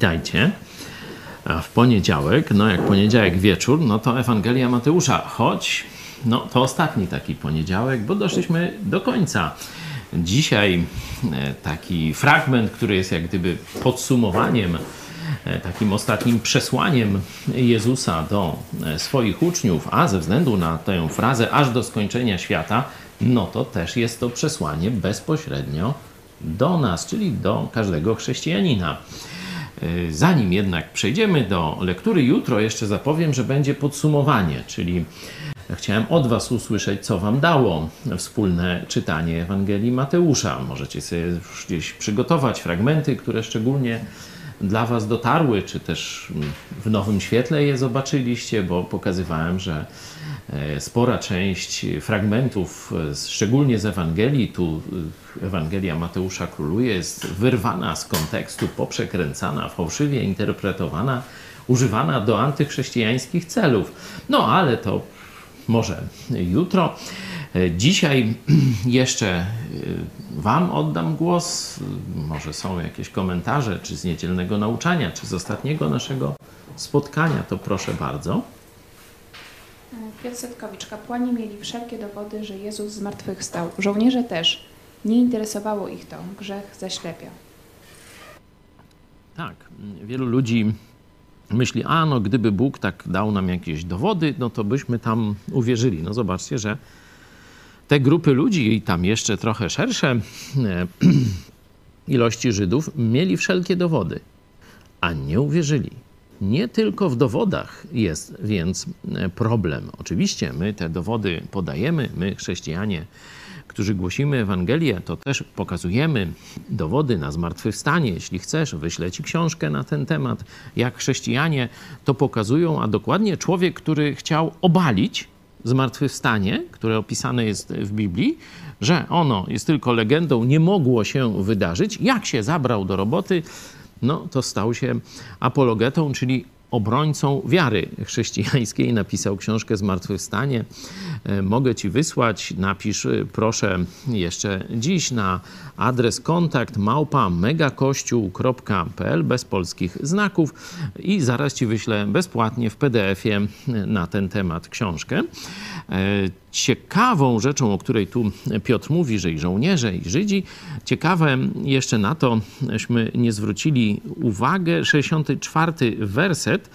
Witajcie. W poniedziałek, no jak poniedziałek wieczór, no to Ewangelia Mateusza, choć no to ostatni taki poniedziałek, bo doszliśmy do końca. Dzisiaj e, taki fragment, który jest jak gdyby podsumowaniem, e, takim ostatnim przesłaniem Jezusa do e, swoich uczniów, a ze względu na tę frazę aż do skończenia świata, no to też jest to przesłanie bezpośrednio do nas, czyli do każdego chrześcijanina. Y, zanim jednak przejdziemy do lektury, jutro jeszcze zapowiem, że będzie podsumowanie, czyli chciałem od Was usłyszeć, co Wam dało wspólne czytanie Ewangelii Mateusza. Możecie sobie już gdzieś przygotować fragmenty, które szczególnie dla Was dotarły, czy też w nowym świetle je zobaczyliście, bo pokazywałem, że spora część fragmentów, e, szczególnie z Ewangelii, tu e, Ewangelia Mateusza króluje, jest wyrwana z kontekstu, poprzekręcana, fałszywie interpretowana, używana do antychrześcijańskich celów. No ale to może jutro. Dzisiaj jeszcze Wam oddam głos. Może są jakieś komentarze, czy z niedzielnego nauczania, czy z ostatniego naszego spotkania, to proszę bardzo. Piotr Setkowicz, kapłani mieli wszelkie dowody, że Jezus zmartwychwstał. Żołnierze też. Nie interesowało ich to. Grzech zaślepia. Tak, wielu ludzi myśli, a no gdyby Bóg tak dał nam jakieś dowody, no to byśmy tam uwierzyli. No zobaczcie, że te grupy ludzi i tam jeszcze trochę szersze e, ilości Żydów mieli wszelkie dowody, a nie uwierzyli. Nie tylko w dowodach jest więc e, problem. Oczywiście my te dowody podajemy, my chrześcijanie, którzy głosimy Ewangelię, to też pokazujemy dowody na zmartwychwstanie. Jeśli chcesz, wyślę ci książkę na ten temat. Jak chrześcijanie to pokazują, a dokładnie człowiek, który chciał obalić zmartwychwstanie, które opisane jest w Biblii, że ono jest tylko legendą, nie mogło się wydarzyć. Jak się zabrał do roboty, no to stał się apologetą, czyli obrońcą wiary chrześcijańskiej. Napisał książkę Zmartwychwstanie. E, mogę ci wysłać. Napisz proszę jeszcze dziś na adres kontakt małpa megakościół.pl bez polskich znaków i zaraz ci wyślę bezpłatnie w PDF-ie na ten temat książkę. Ciekawą rzeczą, o której tu Piotr mówi, że i żołnierze, i Żydzi, ciekawe jeszcze na to, żeśmy nie zwrócili uwagę, 64 werset,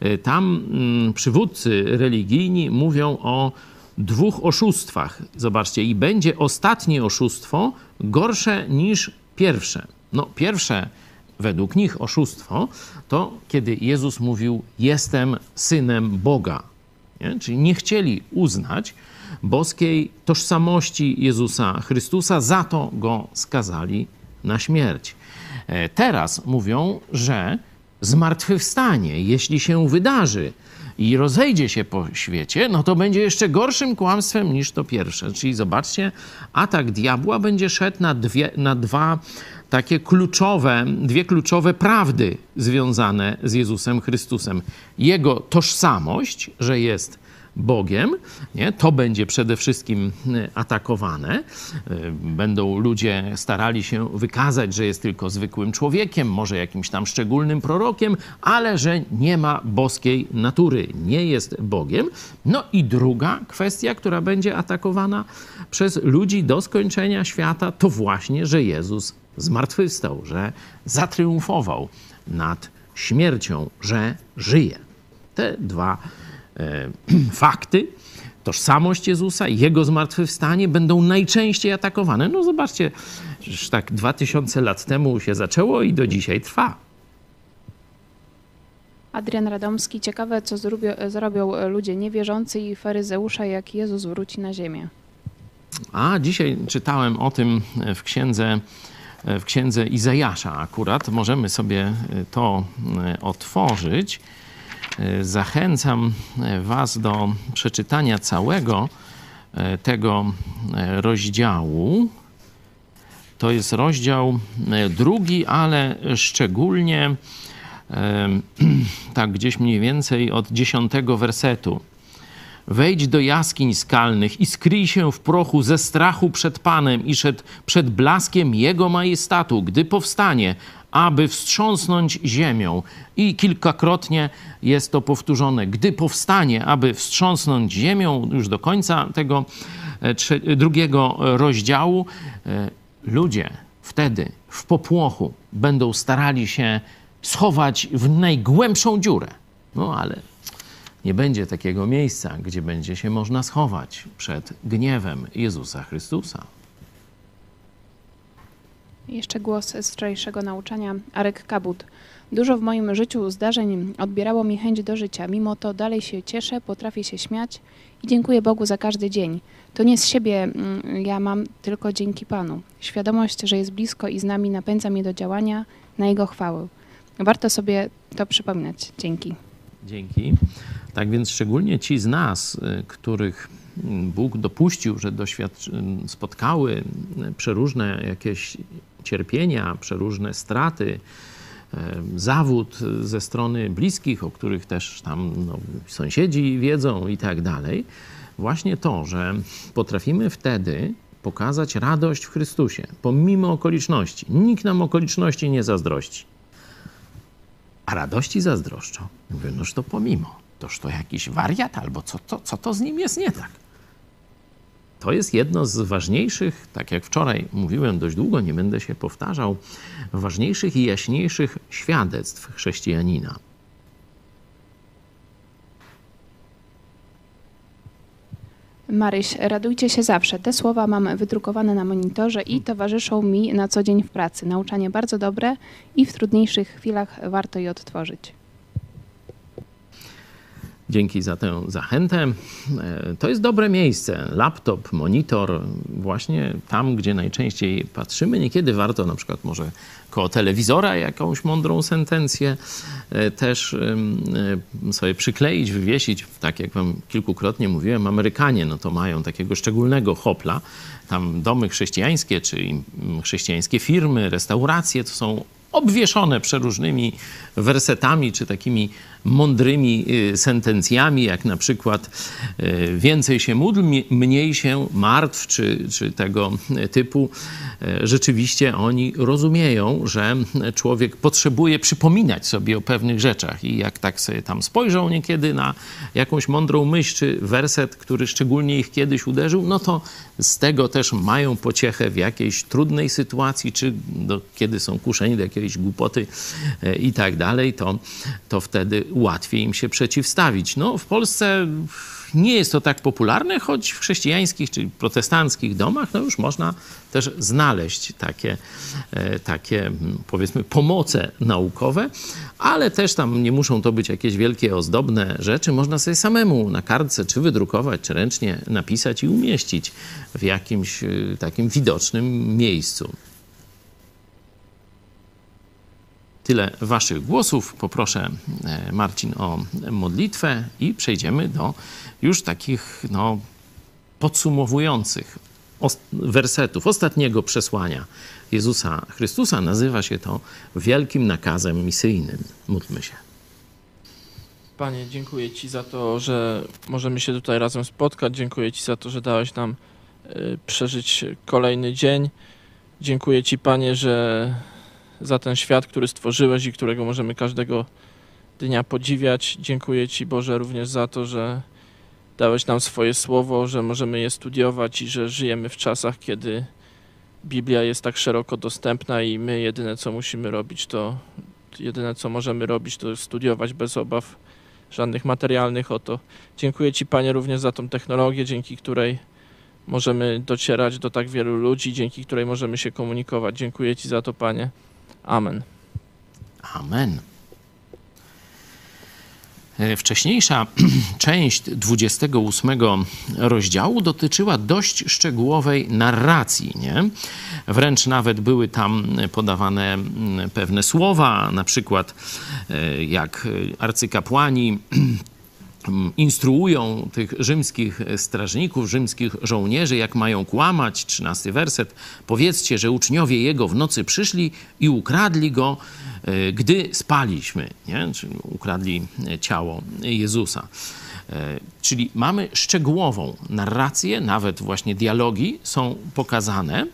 e, tam mm, przywódcy religijni mówią o dwóch oszustwach. Zobaczcie, i będzie ostatnie oszustwo gorsze niż pierwsze. No, pierwsze według nich oszustwo to kiedy Jezus mówił: Jestem synem Boga. Nie? Czyli nie chcieli uznać boskiej tożsamości Jezusa Chrystusa, za to go skazali na śmierć. E, teraz mówią, że zmartwychwstanie, jeśli się wydarzy, i rozejdzie się po świecie, no to będzie jeszcze gorszym kłamstwem niż to pierwsze. Czyli zobaczcie, atak diabła będzie szedł na, dwie, na dwa takie kluczowe, dwie kluczowe prawdy związane z Jezusem Chrystusem. Jego tożsamość, że jest Bogiem, nie? to będzie przede wszystkim y, atakowane. Y, będą ludzie starali się wykazać, że jest tylko zwykłym człowiekiem, może jakimś tam szczególnym prorokiem, ale że nie ma boskiej natury, nie jest Bogiem. No i druga kwestia, która będzie atakowana przez ludzi do skończenia świata, to właśnie, że Jezus zmartwychwstał, że zatriumfował nad śmiercią, że żyje. Te dwa fakty, tożsamość Jezusa i Jego zmartwychwstanie będą najczęściej atakowane. No zobaczcie, już tak 2000 lat temu się zaczęło i do dzisiaj trwa. Adrian Radomski, ciekawe co zrobią, zrobią ludzie niewierzący i faryzeusze, jak Jezus wróci na ziemię. A dzisiaj czytałem o tym w księdze, w księdze Izajasza akurat. Możemy sobie to otworzyć. E, zachęcam e, Was do przeczytania całego e, tego rozdziału. To jest rozdział drugi, ale szczególnie tak gdzieś mniej więcej od dziesiątego wersetu. Wejdź do jaskiń skalnych i skryj się w prochu ze strachu przed Panem i przed, przed blaskiem Jego majestatu, gdy powstanie, aby wstrząsnąć ziemią. I kilkakrotnie jest to powtórzone. Gdy powstanie, aby wstrząsnąć ziemią, już do końca tego e, drugiego rozdziału, e, ludzie wtedy w popłochu będą starali się schować w najgłębszą dziurę. No ale nie będzie takiego miejsca, gdzie będzie się można schować przed gniewem Jezusa Chrystusa. Jeszcze głos z wczorajszego nauczania. Arek Kabut. Dużo w moim życiu zdarzeń odbierało mi chęć do życia. Mimo to dalej się cieszę, potrafię się śmiać i dziękuję Bogu za każdy dzień. To nie z siebie mm, ja mam, tylko dzięki Panu. Świadomość, że jest blisko i z nami napędza mnie do działania na Jego chwałę. Warto sobie to przypominać. Dzięki. Dzięki. Tak więc szczególnie ci z nas, y, których Bóg dopuścił, że doświadcz- spotkały przeróżne jakieś cierpienia, przeróżne straty, zawód ze strony bliskich, o których też tam no, sąsiedzi wiedzą i tak dalej. Właśnie to, że potrafimy wtedy pokazać radość w Chrystusie, pomimo okoliczności. Nikt nam okoliczności nie zazdrości. A radości zazdroszczą. Mówię, noż to pomimo. Toż to jakiś wariat, albo co to, co to z nim jest nie tak? To jest jedno z ważniejszych, tak jak wczoraj mówiłem dość długo, nie będę się powtarzał, ważniejszych i jaśniejszych świadectw chrześcijanina. Maryś, radujcie się zawsze. Te słowa mam wydrukowane na monitorze i towarzyszą mi na co dzień w pracy. Nauczanie bardzo dobre i w trudniejszych chwilach warto je odtworzyć. Dzięki za tę zachętę. E, to jest dobre miejsce. Laptop, monitor, właśnie tam, gdzie najczęściej patrzymy. Niekiedy warto na przykład może koło telewizora jakąś mądrą sentencję e, też e, sobie przykleić, wywiesić. Tak jak wam kilkukrotnie mówiłem, Amerykanie no to mają takiego szczególnego hopla. Tam domy chrześcijańskie, czy chrześcijańskie firmy, restauracje to są obwieszone przeróżnymi wersetami czy takimi mądrymi y, sentencjami, jak na przykład y, więcej się módl, mniej się martw, czy, czy tego typu. Y, rzeczywiście oni rozumieją, że człowiek potrzebuje przypominać sobie o pewnych rzeczach i jak tak sobie tam spojrzą niekiedy na jakąś mądrą myśl, czy werset, który szczególnie ich kiedyś uderzył, no to z tego też mają pociechę w jakiejś trudnej sytuacji, czy do, kiedy są kuszeni do jakiejś głupoty i tak dalej, to, to wtedy łatwiej im się przeciwstawić. No, w Polsce nie jest to tak popularne, choć w chrześcijańskich czy protestanckich domach no już można też znaleźć takie, e, takie powiedzmy pomoce naukowe, ale też tam nie muszą to być jakieś wielkie ozdobne rzeczy. Można sobie samemu na kartce czy wydrukować, czy ręcznie napisać i umieścić w jakimś e, takim widocznym miejscu. Tyle Waszych głosów. Poproszę e, Marcin o modlitwę i przejdziemy do już takich no, podsumowujących wersetów ostatniego przesłania Jezusa Chrystusa. Nazywa się to wielkim nakazem misyjnym. Módlmy się. Panie, dziękuję Ci za to, że możemy się tutaj razem spotkać. Dziękuję Ci za to, że dałeś nam y, przeżyć kolejny dzień. Dziękuję Ci, Panie, że za ten świat, który stworzyłeś i którego możemy każdego dnia podziwiać. Dziękuję Ci, Boże, również za to, że dałeś nam swoje słowo, że możemy je studiować i że żyjemy w czasach, kiedy Biblia jest tak szeroko dostępna i my jedyne, co musimy robić, to jedyne, co możemy robić, to studiować bez obaw żadnych materialnych o to. Dziękuję Ci, Panie, również za tą technologię, dzięki której możemy docierać do tak wielu ludzi, dzięki której możemy się komunikować. Dziękuję Ci za to, Panie. Amen. Amen. E, wcześniejsza część 28 rozdziału dotyczyła dość szczegółowej narracji. Nie? Wręcz nawet były tam podawane mm, pewne słowa, na przykład e, jak arcykapłani instruują tych rzymskich strażników, rzymskich żołnierzy, jak mają kłamać. Trzynasty werset. Powiedzcie, że uczniowie jego w nocy przyszli i ukradli go, e, gdy spaliśmy, nie? Czyli ukradli ciało Jezusa. E, czyli mamy szczegółową narrację, nawet właśnie dialogi są pokazane.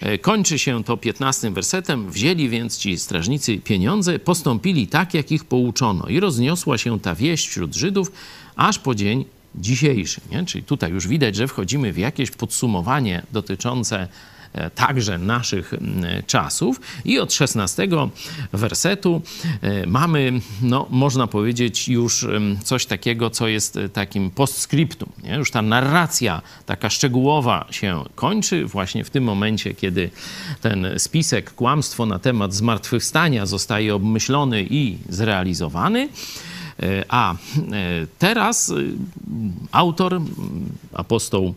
E, kończy się to 15 wersetem. Wzięli więc ci strażnicy pieniądze, postąpili tak, jak ich pouczono. I rozniosła się ta wieść wśród Żydów, aż po dzień dzisiejszy. Nie? Czyli tutaj już widać, że wchodzimy w jakieś podsumowanie dotyczące także naszych czasów. I od 16 wersetu e, mamy, no, można powiedzieć, już coś takiego, co jest e, takim postscriptum. Nie? Już ta narracja taka szczegółowa się kończy właśnie w tym momencie, kiedy ten spisek, kłamstwo na temat zmartwychwstania zostaje obmyślony i zrealizowany. E, a e, teraz e, autor, apostoł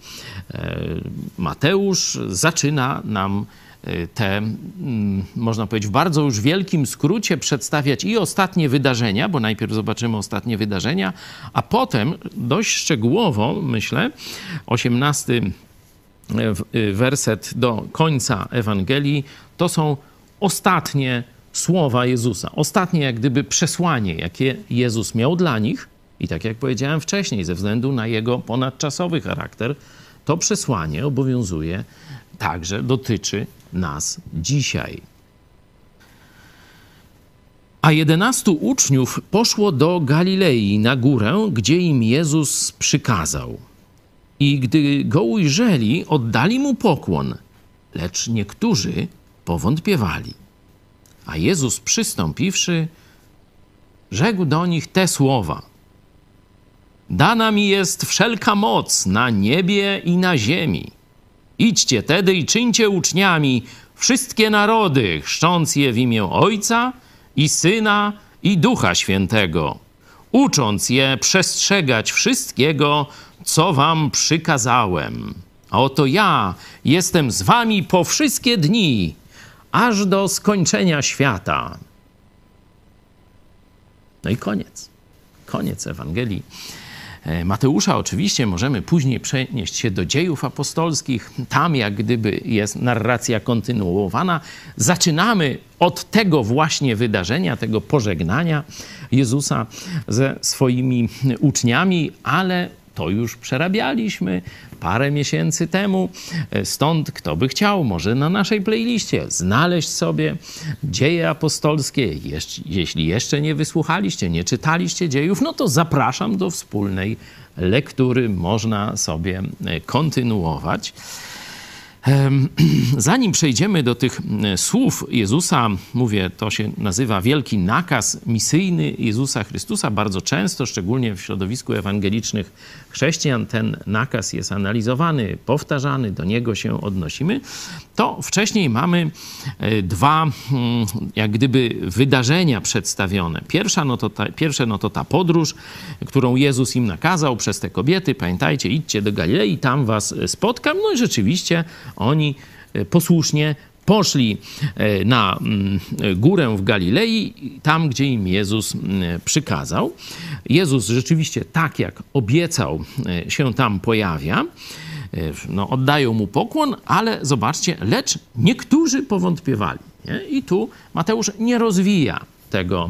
Mateusz, zaczyna nam te, można powiedzieć, w bardzo już wielkim skrócie przedstawiać i ostatnie wydarzenia, bo najpierw zobaczymy ostatnie wydarzenia, a potem dość szczegółowo, myślę, 18 werset do końca Ewangelii. To są ostatnie słowa Jezusa. Ostatnie, jak gdyby przesłanie, jakie Jezus miał dla nich, i tak jak powiedziałem wcześniej, ze względu na jego ponadczasowy charakter, to przesłanie obowiązuje także, dotyczy nas dzisiaj. A jedenastu uczniów poszło do Galilei na górę, gdzie im Jezus przykazał. I gdy go ujrzeli, oddali mu pokłon, lecz niektórzy powątpiewali. A Jezus przystąpiwszy, rzekł do nich te słowa: Dana mi jest wszelka moc na niebie i na ziemi. Idźcie tedy i czyńcie uczniami wszystkie narody, chrzcząc je w imię Ojca i Syna i Ducha Świętego, ucząc je przestrzegać wszystkiego, co wam przykazałem. A oto ja jestem z wami po wszystkie dni, aż do skończenia świata. No i koniec. Koniec Ewangelii. E, Mateusza oczywiście możemy później przenieść się do dziejów apostolskich. Tam jak gdyby jest narracja kontynuowana. Zaczynamy od tego właśnie wydarzenia, tego pożegnania Jezusa ze swoimi uczniami, ale to już przerabialiśmy parę miesięcy temu. E, stąd, kto by chciał, może na naszej playliście znaleźć sobie dzieje apostolskie. Jeśli jeszcze nie wysłuchaliście, nie czytaliście dziejów, no to zapraszam do wspólnej lektury. Można sobie e, kontynuować. Zanim przejdziemy do tych słów Jezusa, mówię, to się nazywa wielki nakaz misyjny Jezusa Chrystusa. Bardzo często, szczególnie w środowisku ewangelicznych chrześcijan, ten nakaz jest analizowany, powtarzany, do niego się odnosimy. To wcześniej mamy e, dwa, mm, jak gdyby, wydarzenia przedstawione. Pierwsza, no to ta, pierwsze no to ta podróż, którą Jezus im nakazał przez te kobiety. Pamiętajcie, idźcie do Galilei, tam was spotkam. No i rzeczywiście oni e, posłusznie poszli e, na mm, górę w Galilei, tam gdzie im Jezus przykazał. Jezus rzeczywiście tak jak obiecał e, się tam pojawia. No, oddają mu pokłon, ale zobaczcie, lecz niektórzy powątpiewali. Nie? I tu Mateusz nie rozwija tego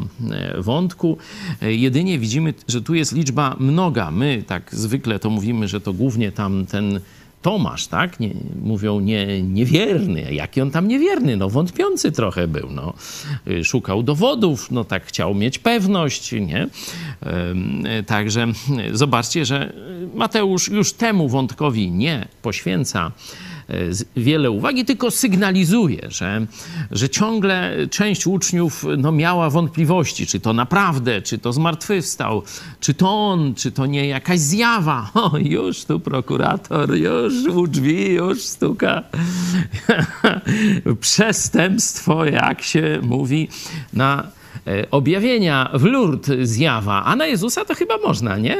wątku. Jedynie widzimy, że tu jest liczba mnoga. My tak zwykle to mówimy, że to głównie tam ten Tomasz, tak? Nie, mówią nie, niewierny. Jaki on tam niewierny? No wątpiący trochę był. No. Y, szukał dowodów, no tak chciał mieć pewność, nie? Także zobaczcie, że Mateusz już temu wątkowi nie poświęca wiele uwagi, tylko sygnalizuje, że, że ciągle część uczniów no, miała wątpliwości, czy to naprawdę, czy to zmartwychwstał, czy to on, czy to nie jakaś zjawa. O, już tu prokurator, już u drzwi, już stuka. Przestępstwo, jak się mówi, na e, objawienia w Lourdes zjawa, a na Jezusa to chyba można, nie?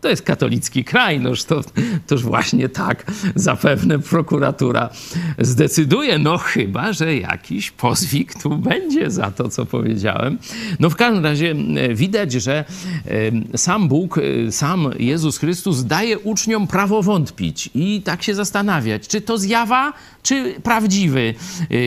To jest katolicki kraj, noż to, toż właśnie tak zapewne prokuratura zdecyduje. No chyba, że jakiś pozwik tu będzie za to, co powiedziałem. No w każdym razie e, widać, że e, sam Bóg, e, sam Jezus Chrystus daje uczniom prawo wątpić i tak się zastanawiać, czy to zjawa, czy prawdziwy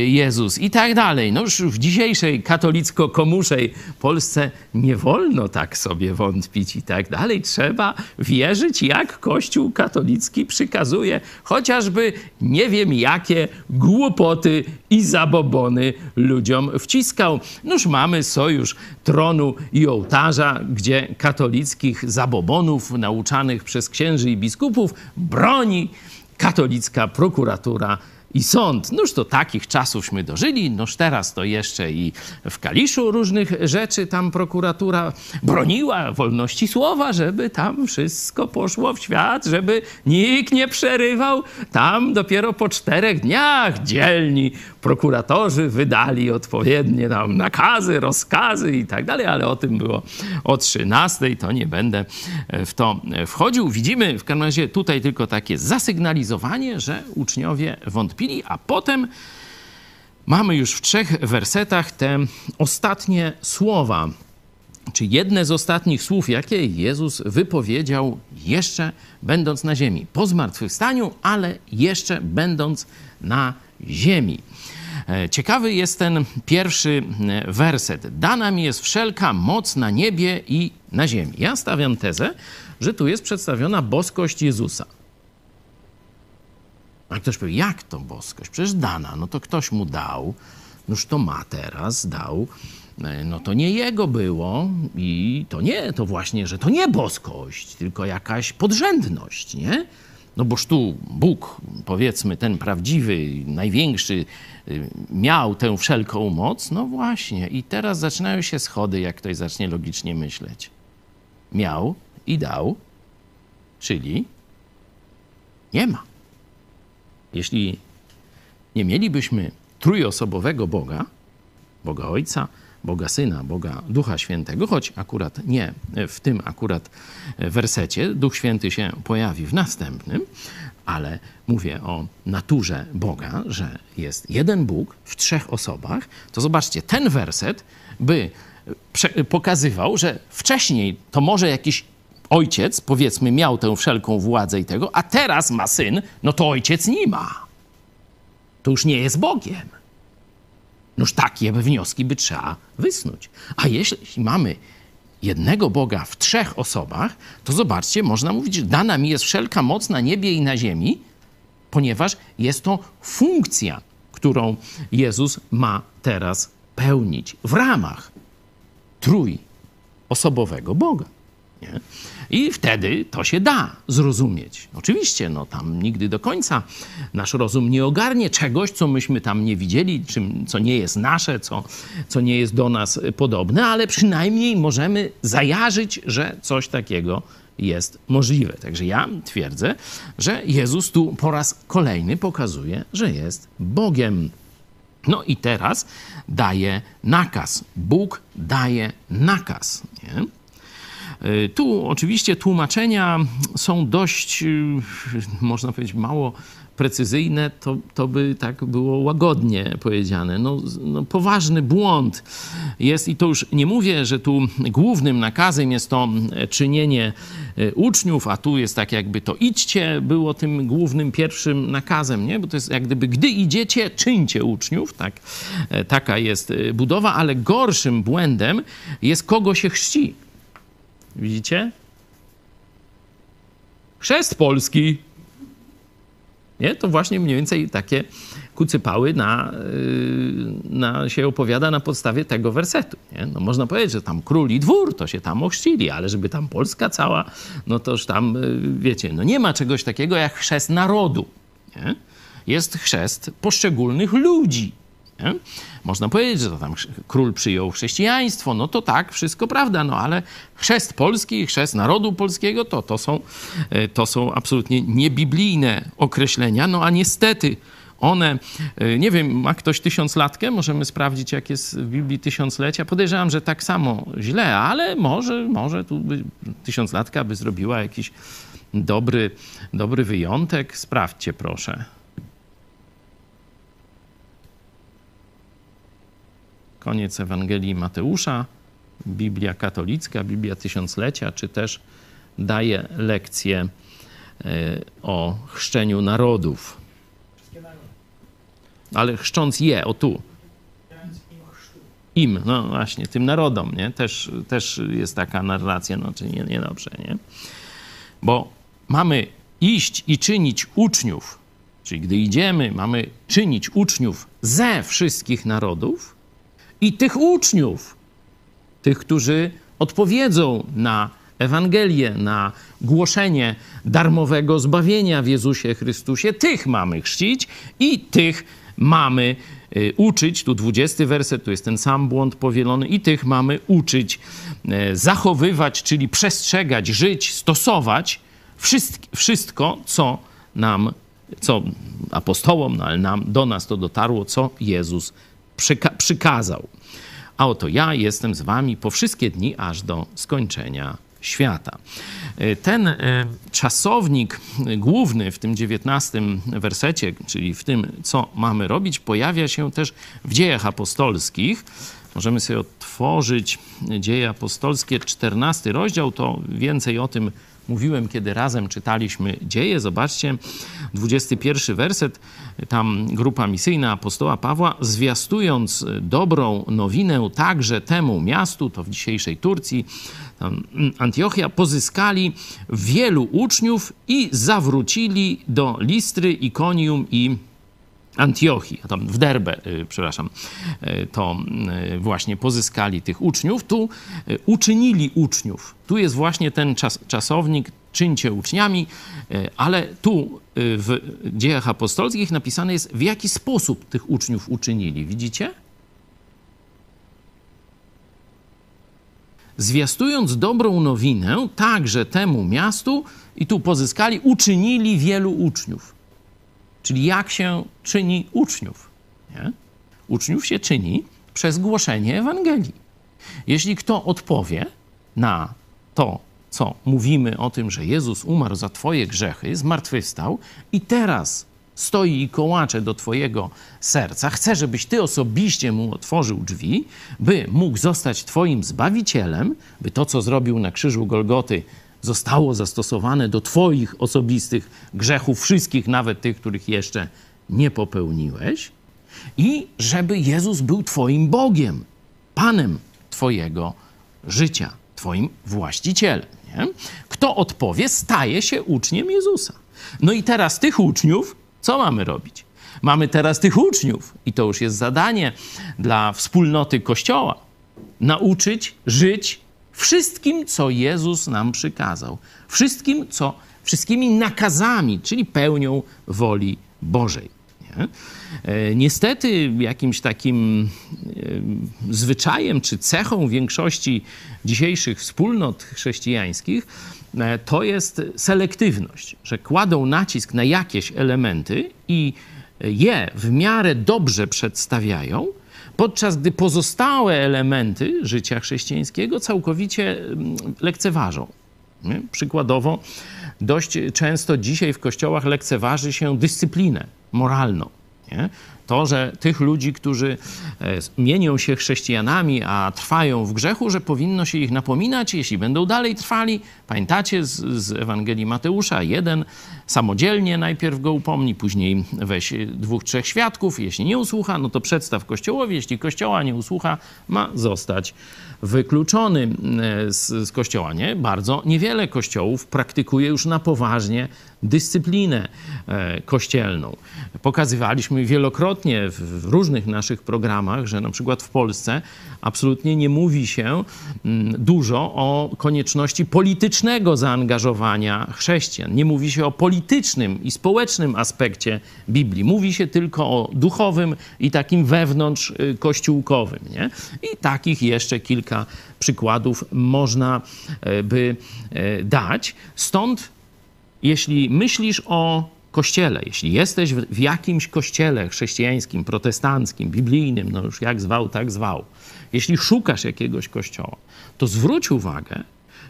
Jezus i tak dalej. No już w dzisiejszej katolicko-komuszej Polsce nie wolno tak sobie wątpić i tak dalej. Trzeba wierzyć, jak Kościół katolicki przykazuje chociażby nie wiem jakie głupoty i zabobony ludziom wciskał. Noż mamy sojusz tronu i ołtarza, gdzie katolickich zabobonów nauczanych przez księży i biskupów broni katolicka prokuratura i sąd. Noż to takich czasówśmy dożyli, noż teraz to jeszcze i w Kaliszu różnych rzeczy tam prokuratura broniła wolności słowa, żeby tam wszystko poszło w świat, żeby nikt nie przerywał. Tam dopiero po czterech dniach dzielni prokuratorzy wydali odpowiednie tam nakazy, rozkazy i tak dalej, ale o tym było o 13, to nie będę w to wchodził. Widzimy w każdym razie tutaj tylko takie zasygnalizowanie, że uczniowie a potem mamy już w trzech wersetach te ostatnie słowa, czy jedne z ostatnich słów, jakie Jezus wypowiedział jeszcze będąc na ziemi. Po zmartwychwstaniu, ale jeszcze będąc na ziemi. E, ciekawy jest ten pierwszy e, werset. Dana mi jest wszelka moc na niebie i na ziemi. Ja stawiam tezę, że tu jest przedstawiona boskość Jezusa. A ktoś powie, jak to boskość? Przecież dana, no to ktoś mu dał, noż to ma teraz, dał, e, no to nie jego było i to nie, to właśnie, że to nie boskość, tylko jakaś podrzędność, nie? No boż tu Bóg, powiedzmy, ten prawdziwy, największy, y, miał tę wszelką moc. No właśnie, i teraz zaczynają się schody, jak ktoś zacznie logicznie myśleć. Miał i dał, czyli nie ma. Jeśli nie mielibyśmy trójosobowego Boga, Boga Ojca, Boga Syna, Boga Ducha Świętego, choć akurat nie w tym akurat wersecie, Duch Święty się pojawi w następnym, ale mówię o naturze Boga, że jest jeden Bóg w trzech osobach, to zobaczcie, ten werset by pokazywał, że wcześniej to może jakiś ojciec, powiedzmy, miał tę wszelką władzę i tego, a teraz ma syn, no to ojciec nie ma. To już nie jest Bogiem. Noż takie wnioski by trzeba wysnuć. A jeśli mamy jednego Boga w trzech osobach, to zobaczcie, można mówić, że dana mi jest wszelka moc na niebie i na ziemi, ponieważ jest to funkcja, którą Jezus ma teraz pełnić w ramach trójosobowego Boga. Nie? I wtedy to się da zrozumieć. Oczywiście, no tam nigdy do końca nasz rozum nie ogarnie czegoś, co myśmy tam nie widzieli, czym, co nie jest nasze, co, co nie jest do nas podobne, ale przynajmniej możemy zajarzyć, że coś takiego jest możliwe. Także ja twierdzę, że Jezus tu po raz kolejny pokazuje, że jest Bogiem. No i teraz daje nakaz. Bóg daje nakaz. Nie? Y, tu oczywiście tłumaczenia są dość, y, można powiedzieć, mało precyzyjne, to, to by tak było łagodnie powiedziane. No, no, poważny błąd jest i to już nie mówię, że tu głównym nakazem jest to czynienie y, uczniów, a tu jest tak jakby to idźcie było tym głównym pierwszym nakazem, nie? Bo to jest jak gdyby gdy idziecie, czyńcie uczniów, tak? E, taka jest budowa, ale gorszym błędem jest kogo się chrzci. Widzicie? Chrzest polski. Nie? To właśnie mniej więcej takie kucypały na, yy, na, się opowiada na podstawie tego wersetu. Nie? No można powiedzieć, że tam król i dwór to się tam ochrzcili, ale żeby tam Polska cała, no toż tam, yy, wiecie, no nie ma czegoś takiego jak chrzest narodu. Nie? Jest chrzest poszczególnych ludzi. Nie? Można powiedzieć, że to tam król przyjął chrześcijaństwo, no to tak, wszystko prawda, no ale chrzest polski, chrzest narodu polskiego, to, to, są, e, to są absolutnie niebiblijne określenia, no a niestety one, e, nie wiem, ma ktoś tysiąclatkę? Możemy sprawdzić, jak jest w Biblii tysiąclecia. Podejrzewam, że tak samo źle, ale może, może tu by tysiąclatka by zrobiła jakiś dobry, dobry wyjątek. Sprawdźcie, proszę. Koniec Ewangelii Mateusza, Biblia katolicka, Biblia tysiąclecia, czy też daje lekcję e, o chrzczeniu narodów. Ale chrzcząc je, o tu. Im, no właśnie, tym narodom, nie? Też, też jest taka narracja, no czy nie, niedobrze, nie? Bo mamy iść i czynić uczniów, czyli gdy idziemy, mamy czynić uczniów ze wszystkich narodów i tych uczniów, tych, którzy odpowiedzą na Ewangelię, na głoszenie darmowego zbawienia w Jezusie Chrystusie, tych mamy chrzcić i tych mamy y, uczyć. Tu 20 werset, tu jest ten sam błąd powielony, i tych mamy uczyć, y, zachowywać, czyli przestrzegać, żyć, stosować wszystko, co nam, co apostołom, no ale nam, do nas to dotarło, co Jezus przyka przykazał. A oto ja jestem z wami po wszystkie dni, aż do skończenia świata. E, ten e, czasownik główny w tym dziewiętnastym wersecie, czyli w tym, co mamy robić, pojawia się też w dziejach apostolskich. Możemy sobie otworzyć dzieje apostolskie, 14 rozdział, to więcej o tym mówiłem, kiedy razem czytaliśmy dzieje. Zobaczcie, 21 werset, tam grupa misyjna apostoła Pawła, zwiastując dobrą nowinę także temu miastu, to w dzisiejszej Turcji, Antiochia, pozyskali wielu uczniów i zawrócili do Listry, Ikonium i Antiochii, tam w Derbe, y, przepraszam, y, to y, właśnie pozyskali tych uczniów, tu uczynili uczniów. Tu jest właśnie ten czas, czasownik, czyńcie uczniami, ale tu w dziejach apostolskich napisane jest, w jaki sposób tych uczniów uczynili. Widzicie? Zwiastując dobrą nowinę, także temu miastu, i tu pozyskali, uczynili wielu uczniów. Czyli jak się czyni uczniów? Nie? Uczniów się czyni przez głoszenie Ewangelii. Jeśli kto odpowie na to, co mówimy o tym, że Jezus umarł za Twoje grzechy, zmartwychwstał i teraz stoi i kołacze do Twojego serca, chce, żebyś Ty osobiście mu otworzył drzwi, by mógł zostać Twoim zbawicielem, by to, co zrobił na krzyżu Golgoty, zostało zastosowane do Twoich osobistych grzechów, wszystkich, nawet tych, których jeszcze nie popełniłeś, i żeby Jezus był Twoim Bogiem, Panem Twojego życia, Twoim właścicielem. Nie? Kto odpowie, staje się uczniem Jezusa. No i teraz tych uczniów, co mamy robić? Mamy teraz tych uczniów, i to już jest zadanie dla wspólnoty Kościoła, nauczyć żyć wszystkim, co Jezus nam przykazał. Wszystkim, co, wszystkimi nakazami, czyli pełnią woli Bożej. Nie? E, niestety jakimś takim e, zwyczajem czy cechą większości dzisiejszych wspólnot chrześcijańskich e, to jest selektywność, że kładą nacisk na jakieś elementy i je w miarę dobrze przedstawiają, podczas gdy pozostałe elementy życia chrześcijańskiego całkowicie mm, lekceważą. Przykładowo, dość często dzisiaj w kościołach lekceważy się dyscyplinę moralną. Nie? To, że tych ludzi, którzy e, mienią się chrześcijanami, a trwają w grzechu, że powinno się ich napominać, jeśli będą dalej trwali. Pamiętacie z, z Ewangelii Mateusza, jeden samodzielnie najpierw go upomni, później weź dwóch, trzech świadków. Jeśli nie usłucha, no to przedstaw kościołowi. Jeśli kościoła nie usłucha, ma zostać wykluczony e, z, z kościoła. Nie? Bardzo niewiele kościołów praktykuje już na poważnie dyscyplinę e, kościelną. Pokazywaliśmy wielokrotnie w różnych naszych programach, że na przykład w Polsce absolutnie nie mówi się mm, dużo o konieczności politycznego zaangażowania chrześcijan. Nie mówi się o politycznym i społecznym aspekcie Biblii. Mówi się tylko o duchowym i takim wewnątrz y, kościółkowym. Nie? I takich jeszcze kilka przykładów można e, by e, dać. Stąd, jeśli myślisz o kościele, jeśli jesteś w jakimś kościele chrześcijańskim, protestanckim, biblijnym, no już jak zwał, tak zwał, jeśli szukasz jakiegoś kościoła, to zwróć uwagę,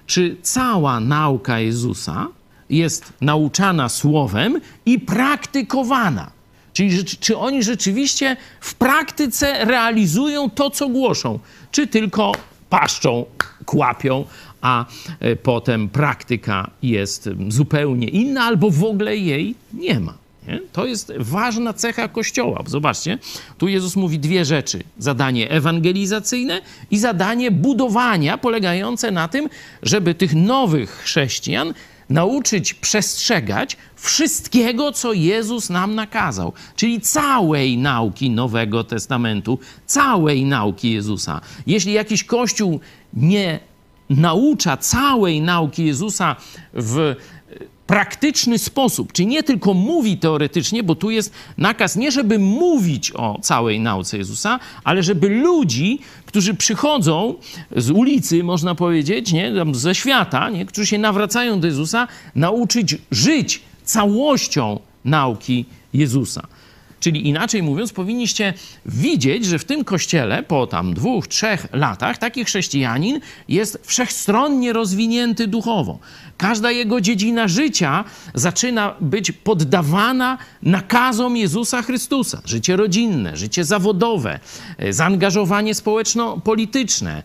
czy cała nauka Jezusa jest nauczana słowem i praktykowana. Czyli czy oni rzeczywiście w praktyce realizują to, co głoszą, czy tylko paszczą, kłapią, a e, potem praktyka jest zupełnie inna, albo w ogóle jej nie ma. Nie? To jest ważna cecha Kościoła. Zobaczcie, tu Jezus mówi dwie rzeczy: zadanie ewangelizacyjne i zadanie budowania, polegające na tym, żeby tych nowych chrześcijan nauczyć przestrzegać wszystkiego, co Jezus nam nakazał, czyli całej nauki Nowego Testamentu, całej nauki Jezusa. Jeśli jakiś kościół nie naucza całej nauki Jezusa w praktyczny sposób, czyli nie tylko mówi teoretycznie, bo tu jest nakaz nie, żeby mówić o całej nauce Jezusa, ale żeby ludzi, którzy przychodzą z ulicy, można powiedzieć, nie, ze świata, nie, którzy się nawracają do Jezusa, nauczyć żyć całością nauki Jezusa. Czyli inaczej mówiąc, powinniście widzieć, że w tym kościele po tam dwóch, trzech latach taki chrześcijanin jest wszechstronnie rozwinięty duchowo. Każda jego dziedzina życia zaczyna być poddawana nakazom Jezusa Chrystusa. Życie rodzinne, życie zawodowe, e, zaangażowanie społeczno-polityczne.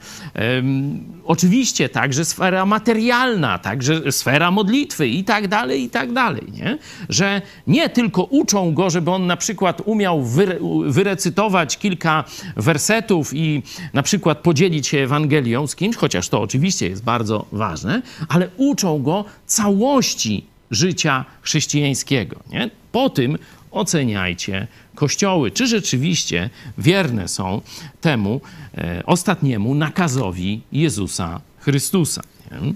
Oczywiście także sfera materialna, także sfera modlitwy i tak dalej, i tak dalej. Nie? Że nie tylko uczą go, żeby on na przykład umiał wyre wyrecytować kilka wersetów i na przykład podzielić się Ewangelią z kimś, chociaż to oczywiście jest bardzo ważne, ale uczą go całości życia chrześcijańskiego. Nie? Po tym oceniajcie kościoły, czy rzeczywiście wierne są temu e, ostatniemu nakazowi Jezusa Chrystusa. Nie?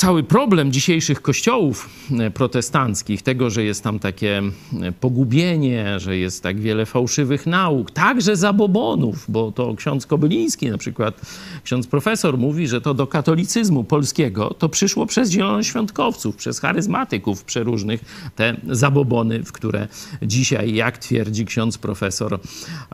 Cały problem dzisiejszych kościołów e, protestanckich, tego, że jest tam takie e, pogubienie, że jest tak wiele fałszywych nauk, także zabobonów, bo to ksiądz Kobyliński, na przykład ksiądz profesor mówi, że to do katolicyzmu polskiego to przyszło przez zielonoświątkowców, przez charyzmatyków przeróżnych, te zabobony, w które dzisiaj, jak twierdzi ksiądz profesor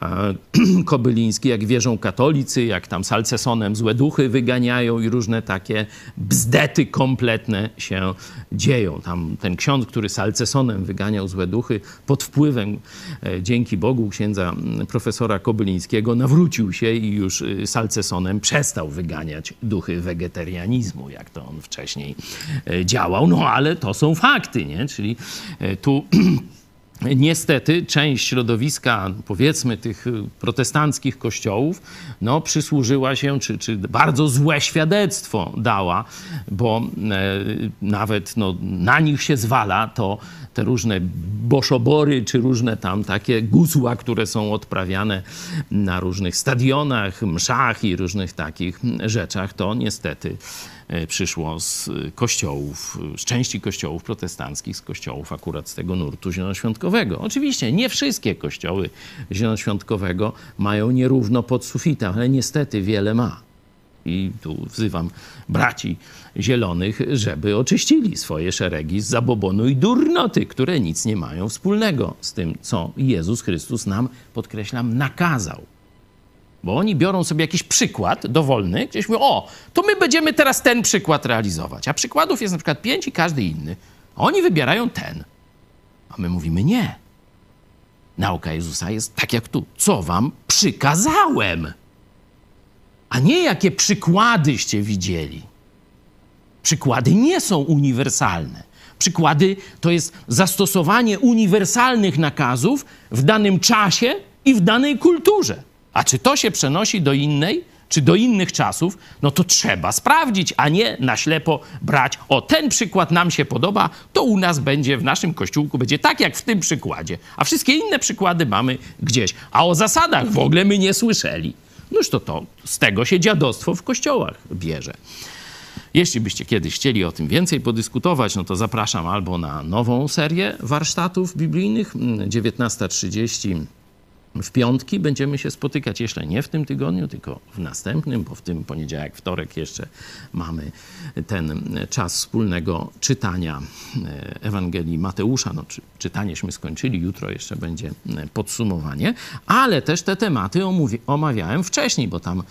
e, Kobyliński, jak wierzą katolicy, jak tam salcesonem złe duchy wyganiają i różne takie bzdety kompletne się dzieją. Tam ten ksiądz, który salcesonem wyganiał złe duchy, pod wpływem, e, dzięki Bogu, księdza profesora Kobylińskiego, nawrócił się i już e, salcesonem przestał wyganiać duchy wegetarianizmu, jak to on wcześniej e, działał. No ale to są fakty, nie? Czyli tu Niestety część środowiska, powiedzmy, tych protestanckich kościołów, no, przysłużyła się, czy, czy bardzo złe świadectwo dała, bo e, nawet no, na nich się zwala to te różne boszobory, czy różne tam takie gusła, które są odprawiane na różnych stadionach, mszach i różnych takich rzeczach, to niestety przyszło z kościołów, z części kościołów protestanckich, z kościołów akurat z tego nurtu zielonoświątkowego. Oczywiście nie wszystkie kościoły zielonoświątkowego mają nierówno pod sufitem, ale niestety wiele ma. I tu wzywam braci zielonych, żeby oczyścili swoje szeregi z zabobonu i durnoty, które nic nie mają wspólnego z tym, co Jezus Chrystus nam, podkreślam, nakazał. Bo oni biorą sobie jakiś przykład dowolny, gdzieś mówią, o, to my będziemy teraz ten przykład realizować. A przykładów jest na przykład pięć i każdy inny. Oni wybierają ten. A my mówimy nie. Nauka Jezusa jest tak jak tu. Co wam przykazałem? A nie jakie przykładyście widzieli. Przykłady nie są uniwersalne. Przykłady to jest zastosowanie uniwersalnych nakazów w danym czasie i w danej kulturze. A czy to się przenosi do innej, czy do innych czasów, no to trzeba sprawdzić, a nie na ślepo brać. O, ten przykład nam się podoba, to u nas będzie, w naszym kościółku będzie tak jak w tym przykładzie. A wszystkie inne przykłady mamy gdzieś. A o zasadach w ogóle my nie słyszeli. Noż to to, z tego się dziadostwo w kościołach bierze. Jeśli byście kiedyś chcieli o tym więcej podyskutować, no to zapraszam albo na nową serię warsztatów biblijnych 19.30 mm, w piątki będziemy się spotykać jeszcze nie w tym tygodniu, tylko w następnym, bo w tym poniedziałek, wtorek jeszcze mamy ten czas wspólnego czytania e, Ewangelii Mateusza. No, czy, czytanieśmy skończyli, jutro jeszcze będzie e, podsumowanie, ale też te tematy omawiałem wcześniej, bo tam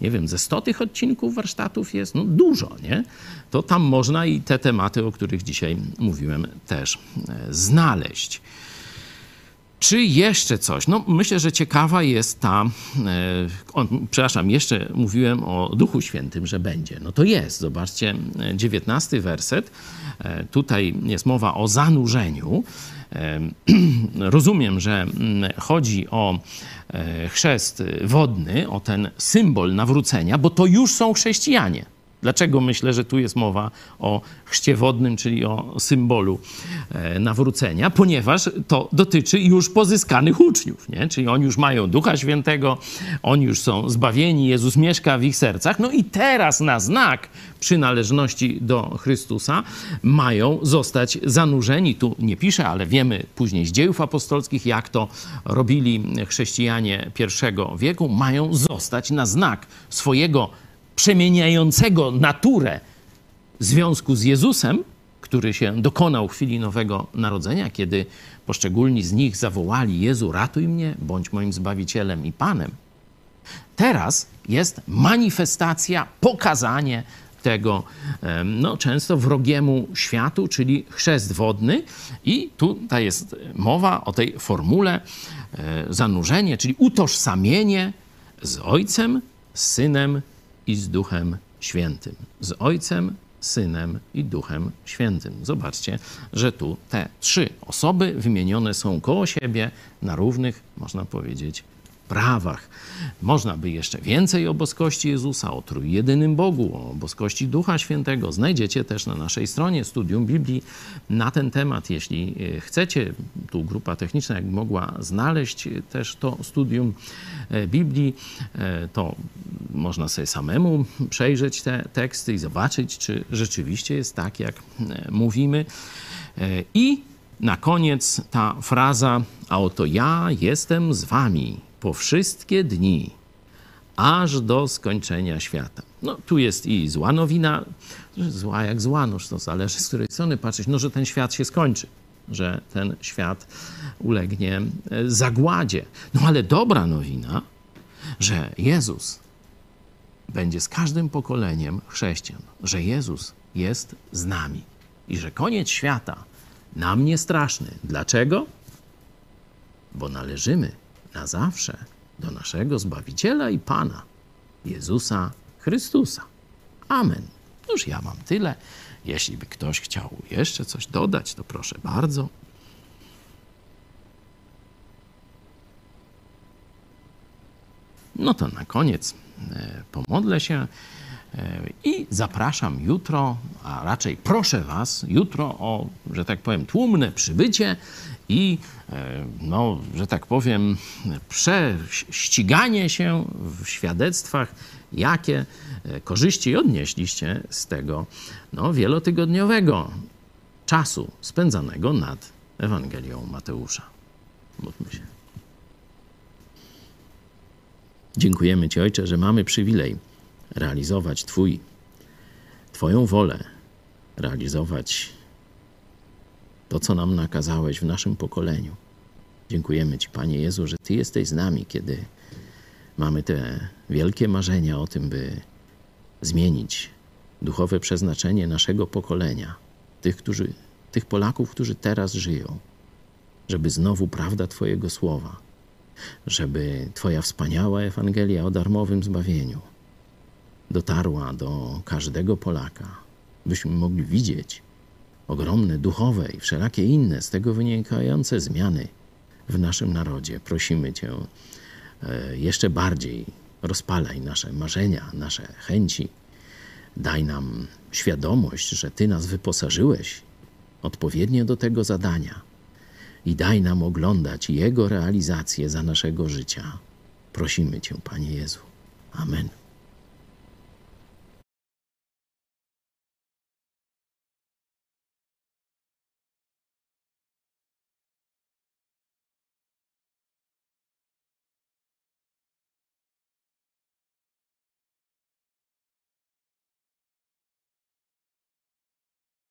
nie wiem, ze 100 tych odcinków warsztatów jest no, dużo, nie? To tam można i te tematy, o których dzisiaj mówiłem, też e, znaleźć. Czy jeszcze coś? No, myślę, że ciekawa jest ta. E, przepraszam, jeszcze mówiłem o Duchu Świętym, że będzie. No to jest. Zobaczcie, dziewiętnasty werset. E, tutaj jest mowa o zanurzeniu. E, rozumiem, że mm, chodzi o chrzest wodny, o ten symbol nawrócenia, bo to już są chrześcijanie. Dlaczego myślę, że tu jest mowa o chrzcie wodnym, czyli o symbolu e, nawrócenia? Ponieważ to dotyczy już pozyskanych uczniów, nie? czyli oni już mają Ducha Świętego, oni już są zbawieni, Jezus mieszka w ich sercach. No i teraz na znak przynależności do Chrystusa mają zostać zanurzeni. Tu nie piszę, ale wiemy później z dziejów apostolskich, jak to robili chrześcijanie pierwszego wieku. Mają zostać na znak swojego przemieniającego naturę związku z Jezusem, który się dokonał w chwili Nowego Narodzenia, kiedy poszczególni z nich zawołali: Jezu, ratuj mnie, bądź moim zbawicielem i panem. Teraz jest manifestacja, pokazanie tego no, często wrogiemu światu, czyli chrzest wodny. I tutaj jest mowa o tej formule e, zanurzenie, czyli utożsamienie z Ojcem, z Synem i z Duchem Świętym. Z Ojcem, Synem i Duchem Świętym. Zobaczcie, że tu te trzy osoby wymienione są koło siebie na równych, można powiedzieć, prawach. Można by jeszcze więcej o boskości Jezusa, o trójjedynym Bogu, o boskości Ducha Świętego. Znajdziecie też na naszej stronie Studium Biblii na ten temat. Jeśli e, chcecie, tu grupa techniczna jak mogła znaleźć też to studium e, Biblii, e, to można sobie samemu przejrzeć te teksty i zobaczyć, czy rzeczywiście jest tak, jak mówimy. I na koniec ta fraza, a oto ja jestem z wami po wszystkie dni, aż do skończenia świata. No tu jest i zła nowina, zła jak zła, no to zależy z której strony patrzeć, no że ten świat się skończy, że ten świat ulegnie e, zagładzie. No ale dobra nowina, że Jezus będzie z każdym pokoleniem chrześcijan, że Jezus jest z nami i że koniec świata nam nie straszny. Dlaczego? Bo należymy na zawsze do naszego Zbawiciela i Pana, Jezusa Chrystusa. Amen. Już ja mam tyle. Jeśli by ktoś chciał jeszcze coś dodać, to proszę bardzo. No to na koniec e, pomodlę się i zapraszam jutro, a raczej proszę Was jutro o, że tak powiem, tłumne przybycie i, e, no, że tak powiem, prześciganie się w świadectwach, jakie e, korzyści odnieśliście z tego no, wielotygodniowego czasu spędzanego nad Ewangelią Mateusza. Módlmy się. Dziękujemy Ci, Ojcze, że mamy przywilej realizować Twój, Twoją wolę, realizować to, co nam nakazałeś w naszym pokoleniu. Dziękujemy Ci, Panie Jezu, że Ty jesteś z nami, kiedy mamy te wielkie marzenia o tym, by zmienić duchowe przeznaczenie naszego pokolenia, tych, którzy, tych Polaków, którzy teraz żyją, żeby znowu prawda Twojego słowa, żeby Twoja wspaniała Ewangelia o darmowym zbawieniu dotarła do każdego Polaka, byśmy mogli widzieć, ogromne duchowe i wszelakie inne z tego wynikające zmiany w naszym narodzie. Prosimy Cię e, jeszcze bardziej rozpalaj nasze marzenia, nasze chęci. Daj nam świadomość, że Ty nas wyposażyłeś odpowiednio do tego zadania i daj nam oglądać Jego realizację za naszego życia. Prosimy Cię, Panie Jezu. Amen.